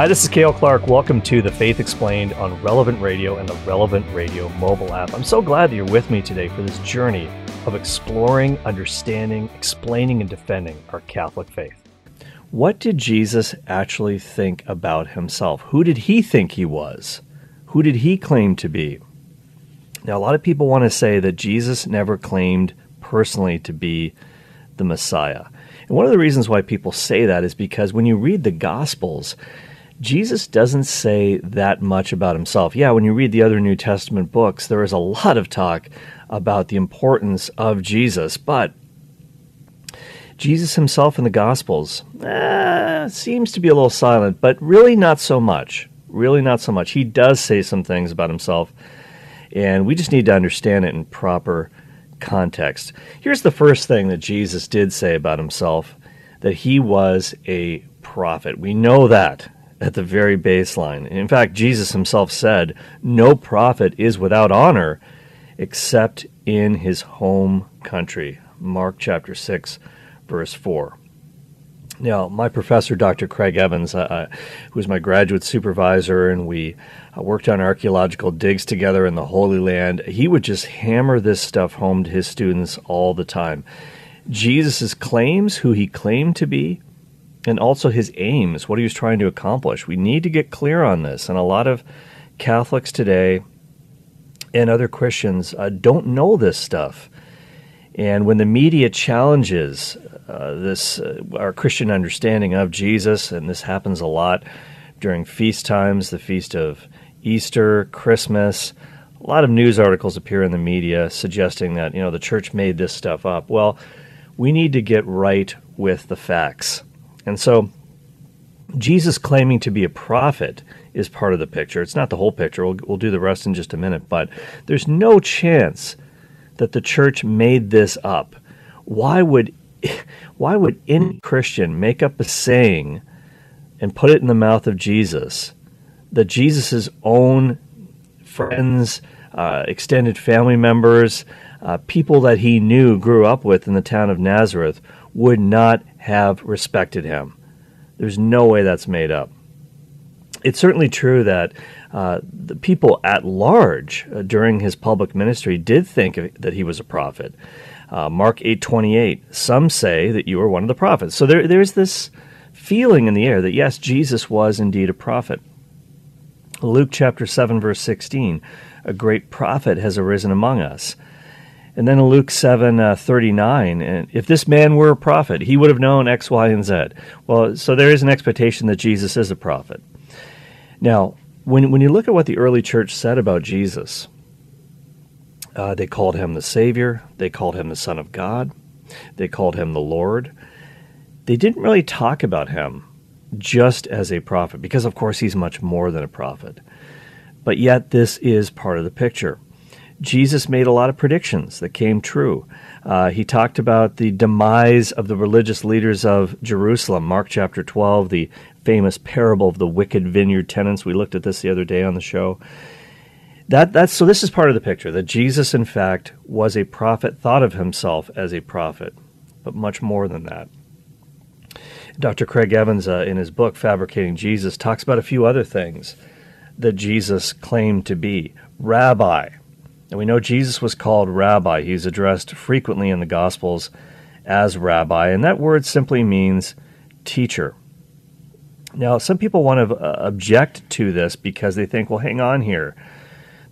Hi, this is Cale Clark. Welcome to The Faith Explained on Relevant Radio and the Relevant Radio mobile app. I'm so glad that you're with me today for this journey of exploring, understanding, explaining, and defending our Catholic faith. What did Jesus actually think about himself? Who did he think he was? Who did he claim to be? Now, a lot of people want to say that Jesus never claimed personally to be the Messiah. And one of the reasons why people say that is because when you read the Gospels, Jesus doesn't say that much about himself. Yeah, when you read the other New Testament books, there is a lot of talk about the importance of Jesus, but Jesus himself in the Gospels eh, seems to be a little silent, but really not so much. Really not so much. He does say some things about himself, and we just need to understand it in proper context. Here's the first thing that Jesus did say about himself that he was a prophet. We know that at the very baseline. In fact, Jesus himself said, No prophet is without honor except in his home country. Mark chapter 6, verse 4. Now, my professor, Dr. Craig Evans, uh, who was my graduate supervisor, and we uh, worked on archaeological digs together in the Holy Land, he would just hammer this stuff home to his students all the time. Jesus' claims, who he claimed to be, and also his aims, what he was trying to accomplish. We need to get clear on this. And a lot of Catholics today and other Christians uh, don't know this stuff. And when the media challenges uh, this, uh, our Christian understanding of Jesus, and this happens a lot during feast times, the feast of Easter, Christmas, a lot of news articles appear in the media suggesting that you know the church made this stuff up. Well, we need to get right with the facts. And so Jesus claiming to be a prophet is part of the picture. It's not the whole picture. We'll, we'll do the rest in just a minute. But there's no chance that the church made this up. Why would why would any Christian make up a saying and put it in the mouth of Jesus that Jesus' own friends, uh, extended family members, uh, people that he knew grew up with in the town of Nazareth would not have respected him. There's no way that's made up. It's certainly true that uh, the people at large uh, during his public ministry did think that he was a prophet. Uh, Mark 8:28. Some say that you are one of the prophets. So there, there's this feeling in the air that yes, Jesus was indeed a prophet. Luke chapter 7 verse 16. A great prophet has arisen among us. And then in Luke 7 uh, 39, and if this man were a prophet, he would have known X, Y, and Z. Well, so there is an expectation that Jesus is a prophet. Now, when, when you look at what the early church said about Jesus, uh, they called him the Savior, they called him the Son of God, they called him the Lord. They didn't really talk about him just as a prophet, because of course he's much more than a prophet. But yet, this is part of the picture. Jesus made a lot of predictions that came true. Uh, he talked about the demise of the religious leaders of Jerusalem, Mark chapter 12, the famous parable of the wicked vineyard tenants. We looked at this the other day on the show. That, that's, so, this is part of the picture that Jesus, in fact, was a prophet, thought of himself as a prophet, but much more than that. Dr. Craig Evans, uh, in his book, Fabricating Jesus, talks about a few other things that Jesus claimed to be. Rabbi, and we know Jesus was called rabbi. He's addressed frequently in the Gospels as rabbi, and that word simply means teacher. Now, some people want to uh, object to this because they think, well, hang on here.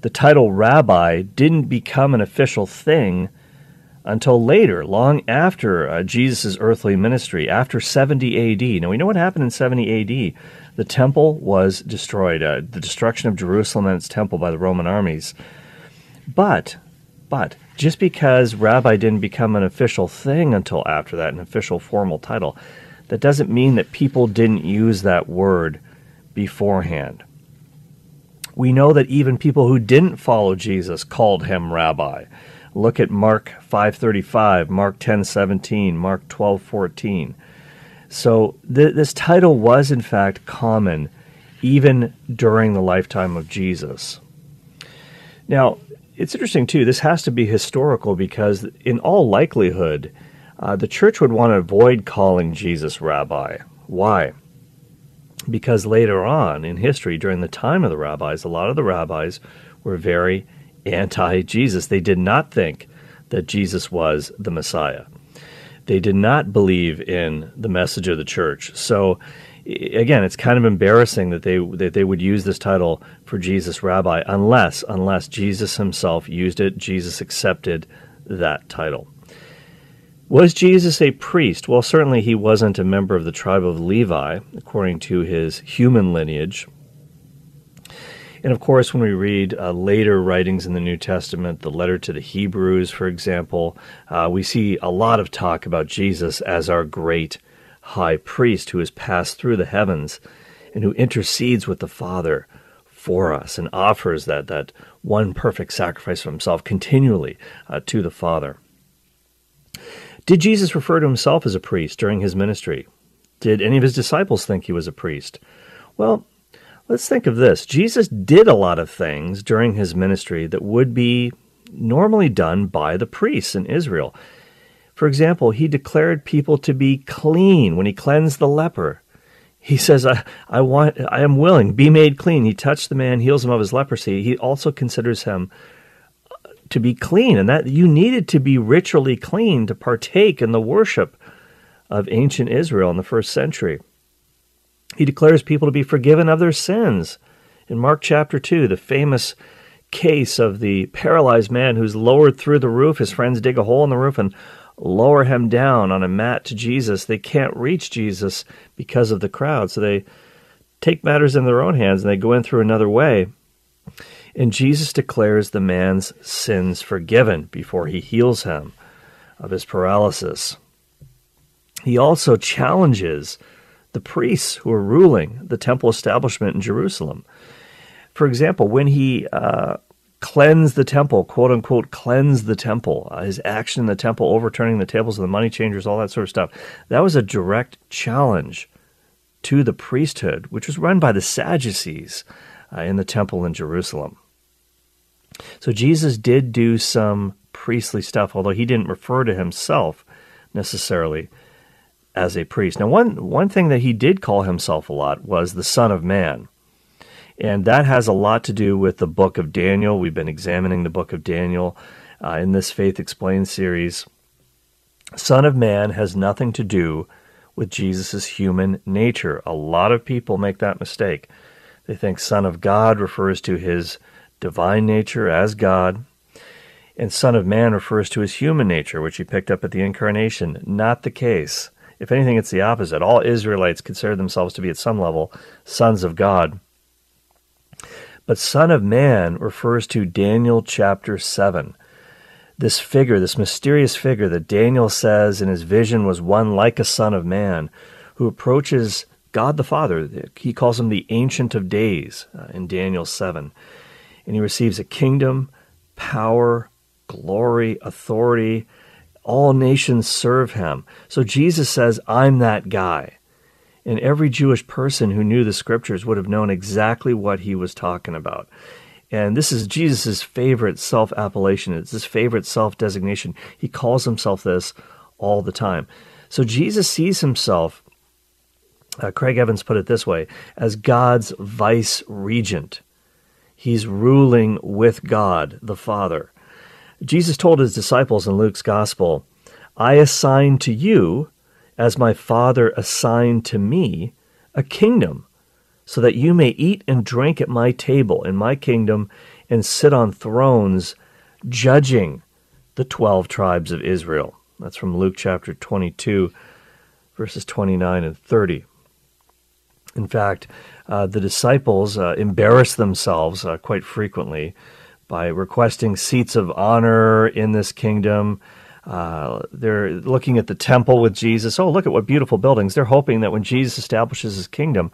The title rabbi didn't become an official thing until later, long after uh, Jesus' earthly ministry, after 70 AD. Now, we know what happened in 70 AD. The temple was destroyed, uh, the destruction of Jerusalem and its temple by the Roman armies but, but, just because rabbi didn't become an official thing until after that, an official formal title, that doesn't mean that people didn't use that word beforehand. We know that even people who didn't follow Jesus called him rabbi. Look at Mark 5:35, Mark 10:17, Mark 12:14. So th- this title was in fact common even during the lifetime of Jesus. Now, it's interesting too. This has to be historical because, in all likelihood, uh, the church would want to avoid calling Jesus rabbi. Why? because later on in history, during the time of the rabbis, a lot of the rabbis were very anti Jesus. They did not think that Jesus was the Messiah. They did not believe in the message of the church. So, again, it's kind of embarrassing that they that they would use this title for Jesus Rabbi unless unless Jesus himself used it. Jesus accepted that title. Was Jesus a priest? Well, certainly he wasn't a member of the tribe of Levi, according to his human lineage. And of course, when we read uh, later writings in the New Testament, the letter to the Hebrews, for example, uh, we see a lot of talk about Jesus as our great high priest who has passed through the heavens and who intercedes with the Father for us and offers that, that one perfect sacrifice of himself continually uh, to the Father. Did Jesus refer to himself as a priest during his ministry? Did any of his disciples think he was a priest? Well, let's think of this. Jesus did a lot of things during his ministry that would be normally done by the priests in Israel. For example, he declared people to be clean when he cleansed the leper. He says, I, I want I am willing, be made clean. He touched the man, heals him of his leprosy. He also considers him uh, to be clean, and that you needed to be ritually clean to partake in the worship of ancient Israel in the first century. He declares people to be forgiven of their sins. In Mark chapter 2, the famous case of the paralyzed man who's lowered through the roof, his friends dig a hole in the roof and lower him down on a mat to Jesus. They can't reach Jesus because of the crowd, so they take matters in their own hands and they go in through another way. And Jesus declares the man's sins forgiven before he heals him of his paralysis. He also challenges the priests who are ruling the temple establishment in Jerusalem. For example, when he uh, cleansed the temple, quote unquote, cleanse the temple, uh, his action in the temple, overturning the tables of the money changers, all that sort of stuff, that was a direct challenge to the priesthood, which was run by the Sadducees uh, in the temple in Jerusalem. So Jesus did do some priestly stuff, although he didn't refer to himself necessarily as a priest. Now, one, one thing that he did call himself a lot was the Son of Man. And that has a lot to do with the book of Daniel. We've been examining the book of Daniel uh, in this Faith Explained series. Son of Man has nothing to do with Jesus' human nature. A lot of people make that mistake. They think Son of God refers to his divine nature as God, and Son of Man refers to his human nature, which he picked up at the incarnation. Not the case. If anything, it's the opposite. All Israelites consider themselves to be at some level sons of God. But Son of Man refers to Daniel chapter 7. This figure, this mysterious figure that Daniel says in his vision was one like a Son of Man, who approaches God the Father. He calls him the Ancient of Days uh, in Daniel 7 and he receives a kingdom, power, glory, authority. All nations serve him. So Jesus says, I'm that guy. And every Jewish person who knew the scriptures would have known exactly what he was talking about. And this is Jesus' favorite self appellation. It's his favorite self designation. He calls himself this all the time. So Jesus sees himself, uh, Craig Evans put it this way, as God's vice regent. He's ruling with God the Father. Jesus told his disciples in Luke's Gospel, I assign to you, as my Father assigned to me, a kingdom, so that you may eat and drink at my table in my kingdom and sit on thrones, judging the 12 tribes of Israel. That's from Luke chapter 22, verses 29 and 30. In fact, uh, the disciples uh, embarrass themselves uh, quite frequently by requesting seats of honor in this kingdom. Uh, they're looking at the temple with Jesus. Oh, look at what beautiful buildings. They're hoping that when Jesus establishes his kingdom,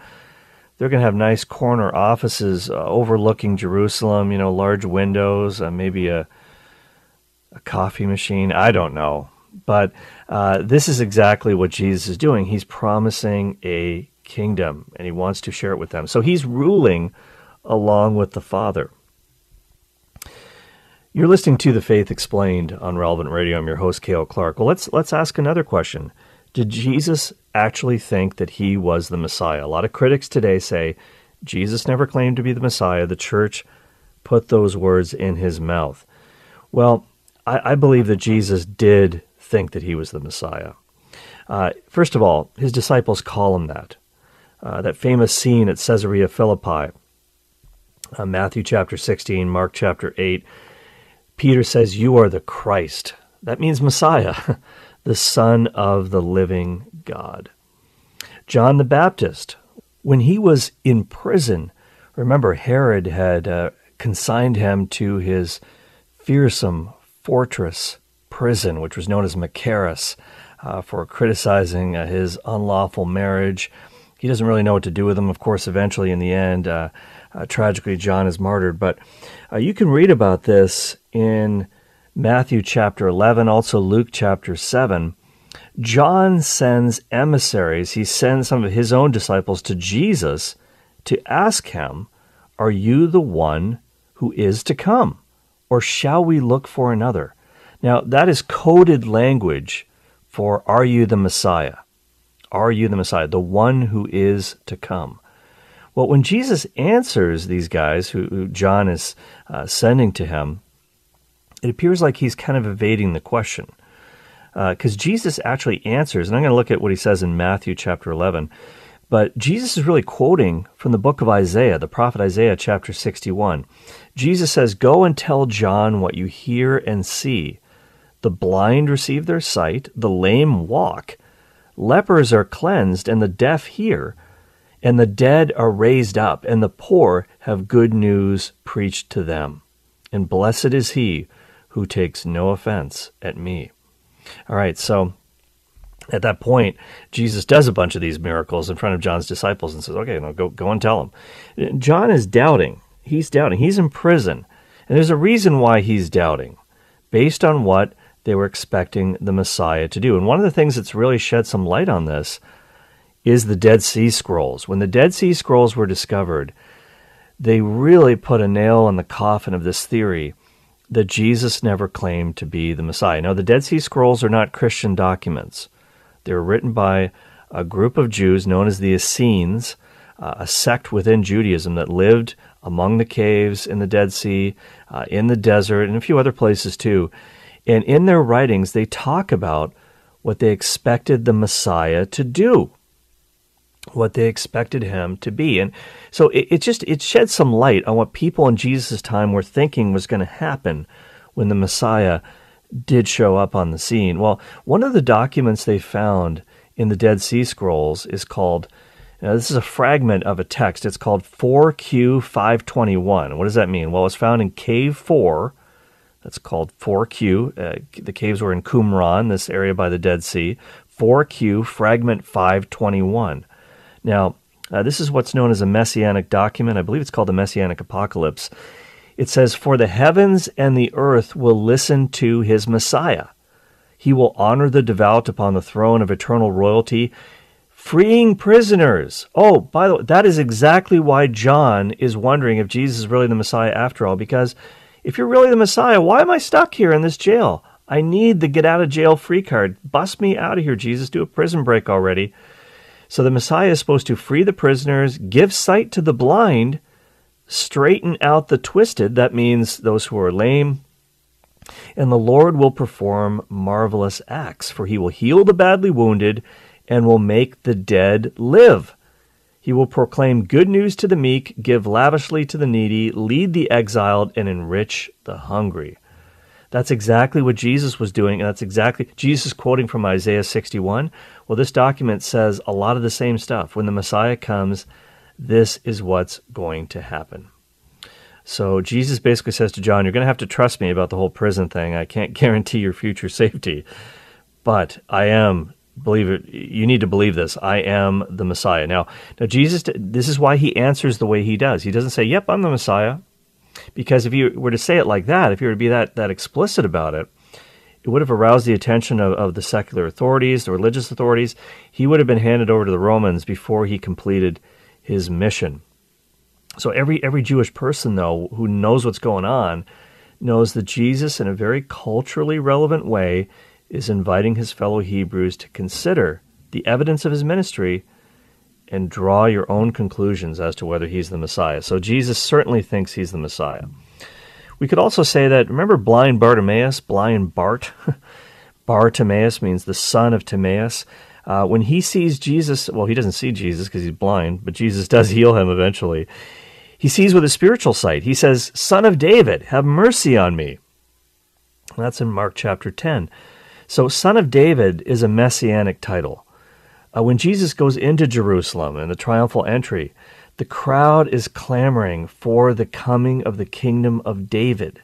they're going to have nice corner offices uh, overlooking Jerusalem, you know, large windows, uh, maybe a, a coffee machine. I don't know. But this is exactly what Jesus is doing. He's promising a kingdom and he wants to share it with them. So he's ruling along with the Father. You're listening to The Faith Explained on Relevant Radio. I'm your host, Cale Clark. Well, let's let's ask another question. Did Jesus actually think that he was the Messiah? A lot of critics today say Jesus never claimed to be the Messiah. The church put those words in his mouth. Well, I, I believe that Jesus did think that he was the Messiah. Uh, first of all, his disciples call him that. Uh, that famous scene at Caesarea Philippi, uh, Matthew chapter 16, Mark chapter 8, Peter says, You are the Christ. That means Messiah, the Son of the living God. John the Baptist, when he was in prison, remember Herod had uh, consigned him to his fearsome fortress prison, which was known as Machaerus, uh, for criticizing uh, his unlawful marriage. He doesn't really know what to do with him. Of course, eventually, in the end, uh, uh tragically, John is martyred. But uh, you can read about this in Matthew chapter 11, also Luke chapter 7. John sends emissaries, he sends some of his own disciples to Jesus to ask him, Are you the one who is to come? Or shall we look for another? Now, that is coded language for Are you the Messiah? Are you the Messiah, the one who is to come? Well, when Jesus answers these guys who, who John is uh, sending to him, it appears like he's kind of evading the question. Because uh, Jesus actually answers, and I'm going to look at what he says in Matthew chapter 11. But Jesus is really quoting from the book of Isaiah, the prophet Isaiah, chapter 61. Jesus says, Go and tell John what you hear and see. The blind receive their sight, the lame walk, lepers are cleansed, and the deaf hear, and the dead are raised up, and the poor have good news preached to them. And blessed is he who takes no offense at me. All right, so at that point, Jesus does a bunch of these miracles in front of John's disciples and says, Okay, no, go, go and tell them. John is doubting. He's doubting. He's in prison. And there's a reason why he's doubting, based on what they were expecting the Messiah to do. And one of the things that's really shed some light on this is the Dead Sea Scrolls. When the Dead Sea Scrolls were discovered, they really put a nail in the coffin of this theory that Jesus never claimed to be the Messiah. Now, the Dead Sea Scrolls are not Christian documents. They were written by a group of Jews known as the Essenes, uh, a sect within Judaism that lived among the caves in the Dead Sea, uh, in the desert, and a few other places too. And in their writings, they talk about what they expected the Messiah to do, what they expected him to be. And so it, it just it shed some light on what people in Jesus' time were thinking was going to happen when the Messiah did show up on the scene. Well, one of the documents they found in the Dead Sea Scrolls is called, this is a fragment of a text. It's called 4Q 521. What does that mean? Well, it was found in Cave 4. That's called 4Q. Uh, the caves were in Qumran, this area by the Dead Sea. 4Q fragment 521. Now, uh, this is what's known as a messianic document. I believe it's called the Messianic Apocalypse it says, For the heavens and the earth will listen to his Messiah. He will honor the devout upon the throne of eternal royalty, freeing prisoners. Oh, by the way, that is exactly why John is wondering if Jesus is really the Messiah after all, because if you're really the Messiah, why am I stuck here in this jail? I need the get out of jail free card. Bust me out of here, Jesus. Do a prison break already. So the Messiah is supposed to free the prisoners, give sight to the blind, straighten out the twisted, that means those who are lame, and the Lord will perform marvelous acts, for he will heal the badly wounded and will make the dead live. He will proclaim good news to the meek, give lavishly to the needy, lead the exiled, and enrich the hungry. That's exactly what Jesus was doing, and that's exactly Jesus quoting from Isaiah 61. Well, this document says a lot of the same stuff. When the Messiah comes, this is what's going to happen. So Jesus basically says to John, You're going to have to trust me about the whole prison thing. I can't guarantee your future safety, but I am. Believe it. You need to believe this. I am the Messiah. Now, now Jesus. This is why he answers the way he does. He doesn't say, "Yep, I'm the Messiah," because if you were to say it like that, if you were to be that that explicit about it, it would have aroused the attention of, of the secular authorities, the religious authorities. He would have been handed over to the Romans before he completed his mission. So every every Jewish person though who knows what's going on knows that Jesus in a very culturally relevant way is inviting his fellow Hebrews to consider the evidence of his ministry and draw your own conclusions as to whether he's the Messiah. So Jesus certainly thinks he's the Messiah. We could also say that, remember blind Bartimaeus, blind Bart? Bartimaeus means the son of Timaeus. Uh, when he sees Jesus, well, he doesn't see Jesus because he's blind, but Jesus does heal him eventually. He sees with a spiritual sight. He says, Son of David, have mercy on me. That's in Mark chapter 10. So, Son of David is a messianic title. Uh, when Jesus goes into Jerusalem in the triumphal entry, the crowd is clamoring for the coming of the kingdom of David,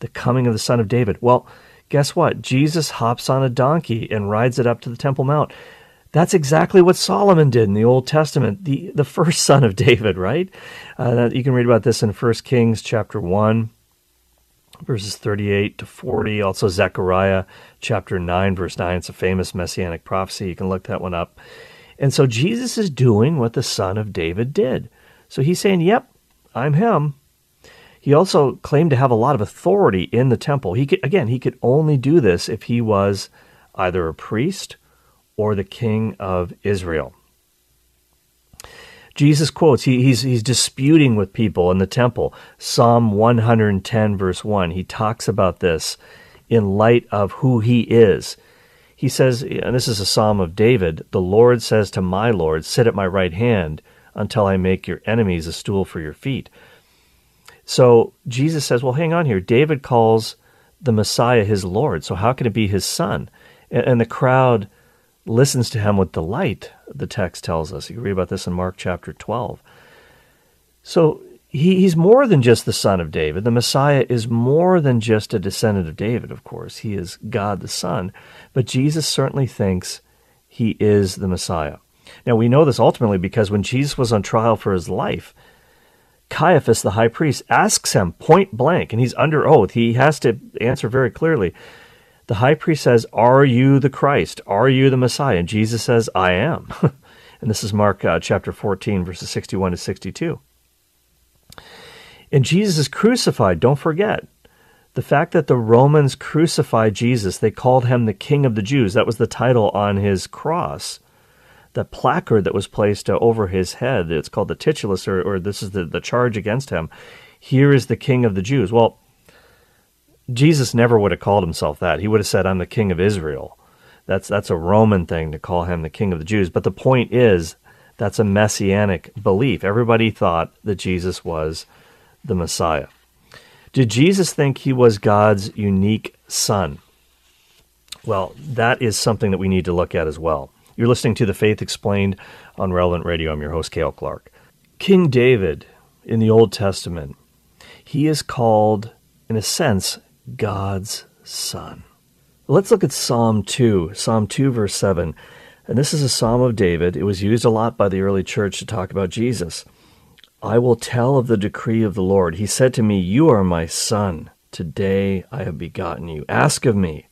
the coming of the Son of David. Well, guess what? Jesus hops on a donkey and rides it up to the Temple Mount. That's exactly what Solomon did in the Old Testament, the, the first son of David, right? Uh, you can read about this in 1 Kings chapter 1, verses 38 to 40. Also, Zechariah chapter 9, verse 9. It's a famous messianic prophecy. You can look that one up. And so Jesus is doing what the son of David did. So he's saying, Yep, I'm him. He also claimed to have a lot of authority in the temple. He could, again, he could only do this if he was either a priest or the king of Israel. Jesus quotes, he, he's, he's disputing with people in the temple. Psalm 110, verse 1, he talks about this in light of who he is. He says, and this is a psalm of David The Lord says to my Lord, Sit at my right hand until I make your enemies a stool for your feet. So Jesus says, Well, hang on here. David calls the Messiah his Lord. So how can it be his son? And, and the crowd listens to him with delight, the text tells us. You can read about this in Mark chapter 12. So he, he's more than just the son of David. The Messiah is more than just a descendant of David, of course. He is God the Son. But Jesus certainly thinks he is the Messiah. Now, we know this ultimately because when Jesus was on trial for his life, Caiaphas, the high priest, asks him point blank, and he's under oath. He has to answer very clearly. The high priest says, Are you the Christ? Are you the Messiah? And Jesus says, I am. and this is Mark uh, chapter 14, verses 61 to 62. And Jesus is crucified. Don't forget. The fact that the Romans crucified Jesus, they called him the King of the Jews. That was the title on his cross. The placard that was placed uh, over his head, it's called the titulus, or, or this is the, the charge against him. Here is the King of the Jews. Well, Jesus never would have called himself that. He would have said, I'm the King of Israel. That's, that's a Roman thing to call him the King of the Jews. But the point is, that's a messianic belief. Everybody thought that Jesus was the Messiah. Did Jesus think he was God's unique son? Well, that is something that we need to look at as well. You're listening to The Faith Explained on Relevant Radio. I'm your host, Cale Clark. King David in the Old Testament, he is called, in a sense, God's son. Let's look at Psalm 2, Psalm 2, verse 7. And this is a psalm of David. It was used a lot by the early church to talk about Jesus. I will tell of the decree of the Lord. He said to me, You are my son. Today I have begotten you. Ask of me.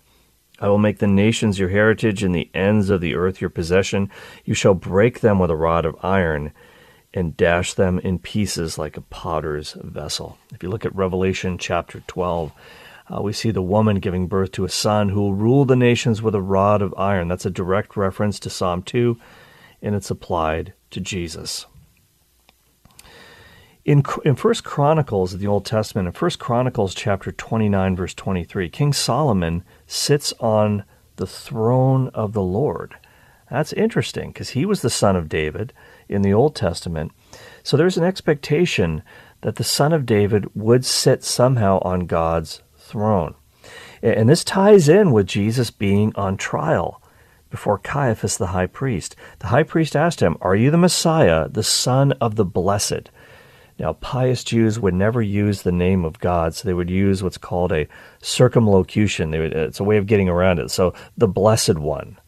I will make the nations your heritage and the ends of the earth your possession. You shall break them with a rod of iron and dash them in pieces like a potter's vessel. If you look at Revelation chapter 12, uh, we see the woman giving birth to a son who will rule the nations with a rod of iron. That's a direct reference to Psalm 2, and it's applied to Jesus. In, in 1 Chronicles of the Old Testament, in 1 Chronicles chapter 29, verse 23, King Solomon sits on the throne of the Lord. That's interesting because he was the son of David in the Old Testament. So there's an expectation that the son of David would sit somehow on God's throne. And this ties in with Jesus being on trial before Caiaphas the high priest. The high priest asked him, Are you the Messiah, the Son of the Blessed? Now, pious Jews would never use the name of God, so they would use what's called a circumlocution. Would, it's a way of getting around it. So, the Blessed One.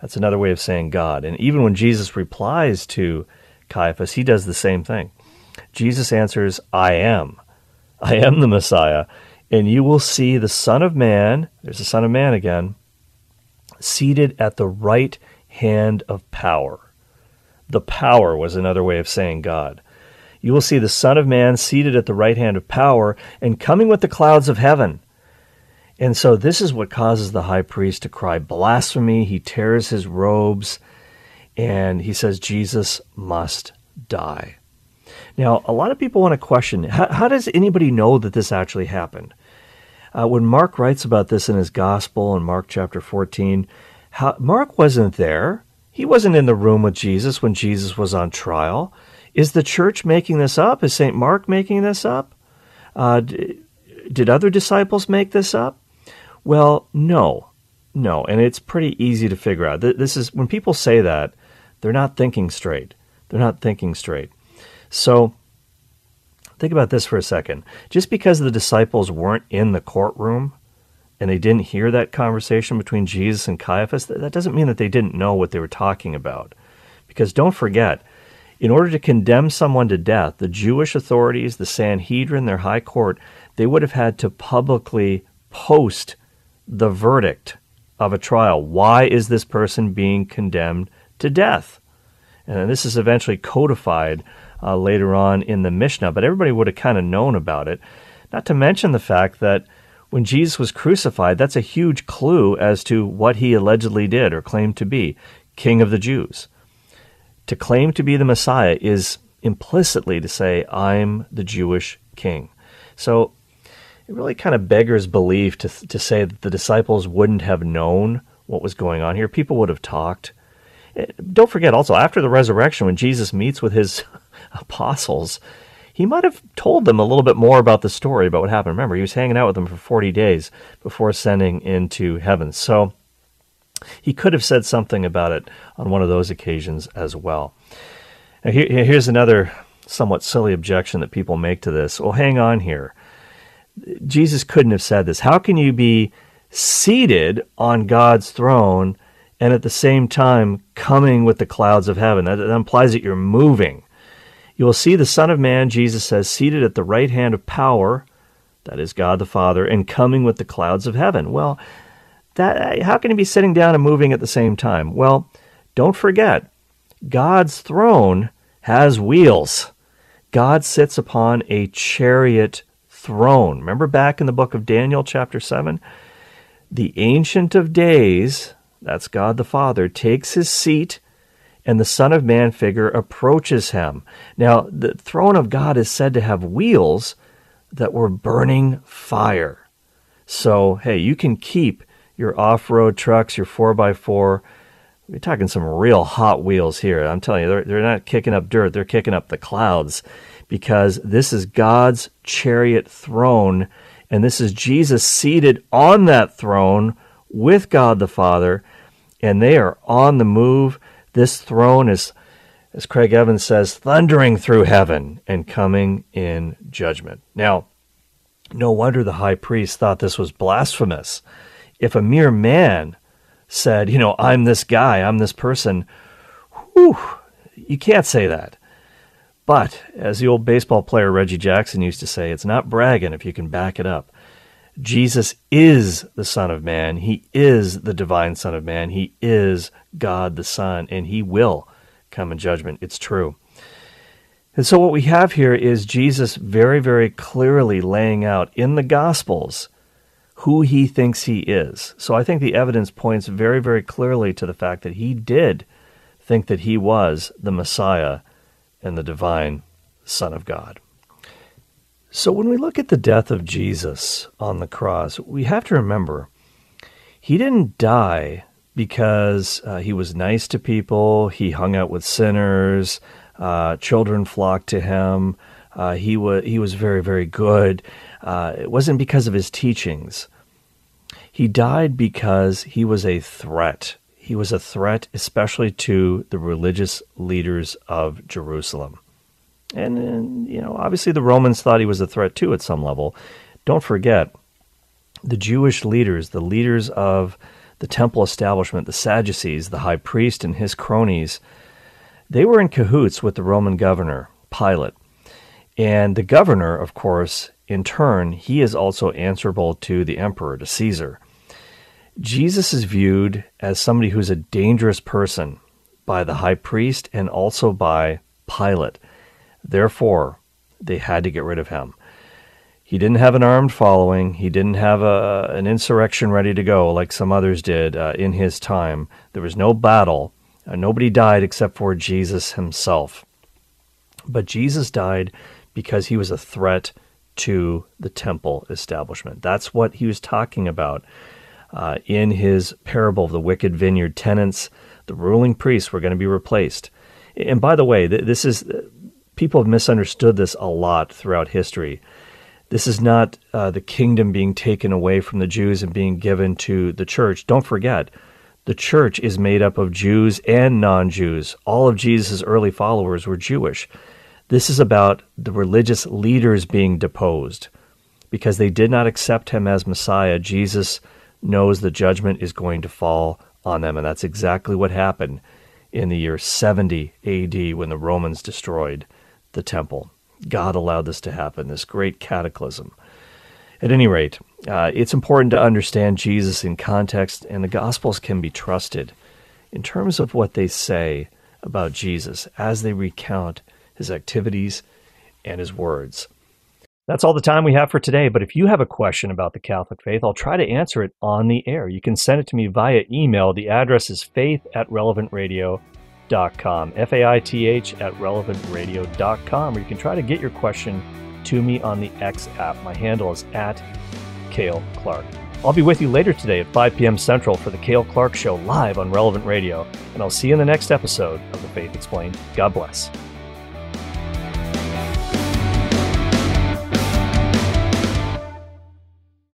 That's another way of saying God. And even when Jesus replies to Caiaphas, he does the same thing. Jesus answers, I am. I am the Messiah. And you will see the Son of Man, there's the Son of Man again, seated at the right hand of power. The power was another way of saying God you will see the Son of Man seated at the right hand of power and coming with the clouds of heaven. And so this is what causes the high priest to cry blasphemy. He tears his robes and he says Jesus must die. Now, a lot of people want to question how, how does anybody know that this actually happened? Uh, when Mark writes about this in his gospel in Mark chapter 14, how, Mark wasn't there. He wasn't in the room with Jesus when Jesus was on trial. Is the church making this up? Is St. Mark making this up? Uh, d- did other disciples make this up? Well, no. No. And it's pretty easy to figure out. This is when people say that, they're not thinking straight. They're not thinking straight. So think about this for a second. Just because the disciples weren't in the courtroom and they didn't hear that conversation between Jesus and Caiaphas, that doesn't mean that they didn't know what they were talking about. Because don't forget, in order to condemn someone to death, the Jewish authorities, the Sanhedrin, their high court, they would have had to publicly post the verdict of a trial. Why is this person being condemned to death? And this is eventually codified uh, later on in the Mishnah, but everybody would have kind of known about it. Not to mention the fact that when Jesus was crucified, that's a huge clue as to what he allegedly did or claimed to be King of the Jews. To claim to be the Messiah is implicitly to say, I'm the Jewish king. So it really kind of beggars belief to, to say that the disciples wouldn't have known what was going on here. People would have talked. Eh, don't forget also, after the resurrection, when Jesus meets with his apostles, he might have told them a little bit more about the story, about what happened. Remember, he was hanging out with them for 40 days before ascending into heaven. So he could have said something about it on one of those occasions as well. Now, here, here's another somewhat silly objection that people make to this. Well, hang on here. Jesus couldn't have said this. How can you be seated on God's throne and at the same time coming with the clouds of heaven? That, that implies that you're moving. You will see the Son of Man, Jesus says, seated at the right hand of power, that is God the Father, and coming with the clouds of heaven. Well, that how can he be sitting down and moving at the same time? Well, don't forget, God's throne has wheels. God sits upon a chariot throne. Remember back in the book of Daniel, chapter 7? The Ancient of Days, that's God the Father, takes his seat and the Son of Man figure approaches him. Now, the throne of God is said to have wheels that were burning fire. So, hey, you can keep your off road trucks, your 4x4. We're talking some real hot wheels here. I'm telling you, they're, they're not kicking up dirt, they're kicking up the clouds because this is God's chariot throne, and this is Jesus seated on that throne with God the Father, and they are on the move. This throne is, as Craig Evans says, thundering through heaven and coming in judgment. Now, no wonder the high priest thought this was blasphemous. If a mere man said, you know, I'm this guy, I'm this person, whew, you can't say that. But, as the old baseball player Reggie Jackson used to say, it's not bragging if you can back it up. Jesus is the Son of Man. He is the divine Son of Man. He is God the Son, and He will come in judgment. It's true. And so, what we have here is Jesus very, very clearly laying out in the Gospels who he thinks he is. So, I think the evidence points very, very clearly to the fact that he did think that he was the Messiah and the divine Son of God. So, when we look at the death of Jesus on the cross, we have to remember he didn't die because uh, he was nice to people, he hung out with sinners, uh, children flocked to him, uh, he, wa- he was very, very good. Uh, it wasn't because of his teachings. He died because he was a threat he was a threat, especially to the religious leaders of Jerusalem. And, and, you know, obviously the Romans thought he was a threat too at some level. Don't forget, the Jewish leaders, the leaders of the temple establishment, the Sadducees, the high priest and his cronies, they were in cahoots with the Roman governor, Pilate. And the governor, of course, in turn, he is also answerable to the emperor, to Caesar. Jesus is viewed as somebody who's a dangerous person by the high priest and also by Pilate. Therefore, they had to get rid of him. He didn't have an armed following. He didn't have a, an insurrection ready to go like some others did uh, in his time. There was no battle Uh, nobody died except for Jesus himself. But Jesus died because he was a threat to the temple establishment. That's what he was talking about uh, in his parable of the wicked vineyard tenants. The ruling priests were going to be replaced. And by the way, this is people have misunderstood this a lot throughout history. This is not uh, the kingdom being taken away from the Jews and being given to the church. Don't forget, the church is made up of Jews and non Jews. All of Jesus' early followers were Jewish. This is about the religious leaders being deposed. Because they did not accept him as Messiah, Jesus knows the judgment is going to fall on them. And that's exactly what happened in the year 70 AD when the Romans destroyed the temple. God allowed this to happen, this great cataclysm. At any rate, uh, it's important to understand Jesus in context, and the Gospels can be trusted in terms of what they say about Jesus as they recount his activities and his words. That's all the time we have for today, but if you have a question about the Catholic faith, I'll try to answer it on the air. You can send it to me via email. The address is faith at relevantradio.com, F A I T H at relevantradio.com, or you can try to get your question to me on the X app. My handle is at Cale Clark. I'll be with you later today at 5 p.m. Central for the Cale Clark Show live on Relevant Radio, and I'll see you in the next episode of The Faith Explained. God bless.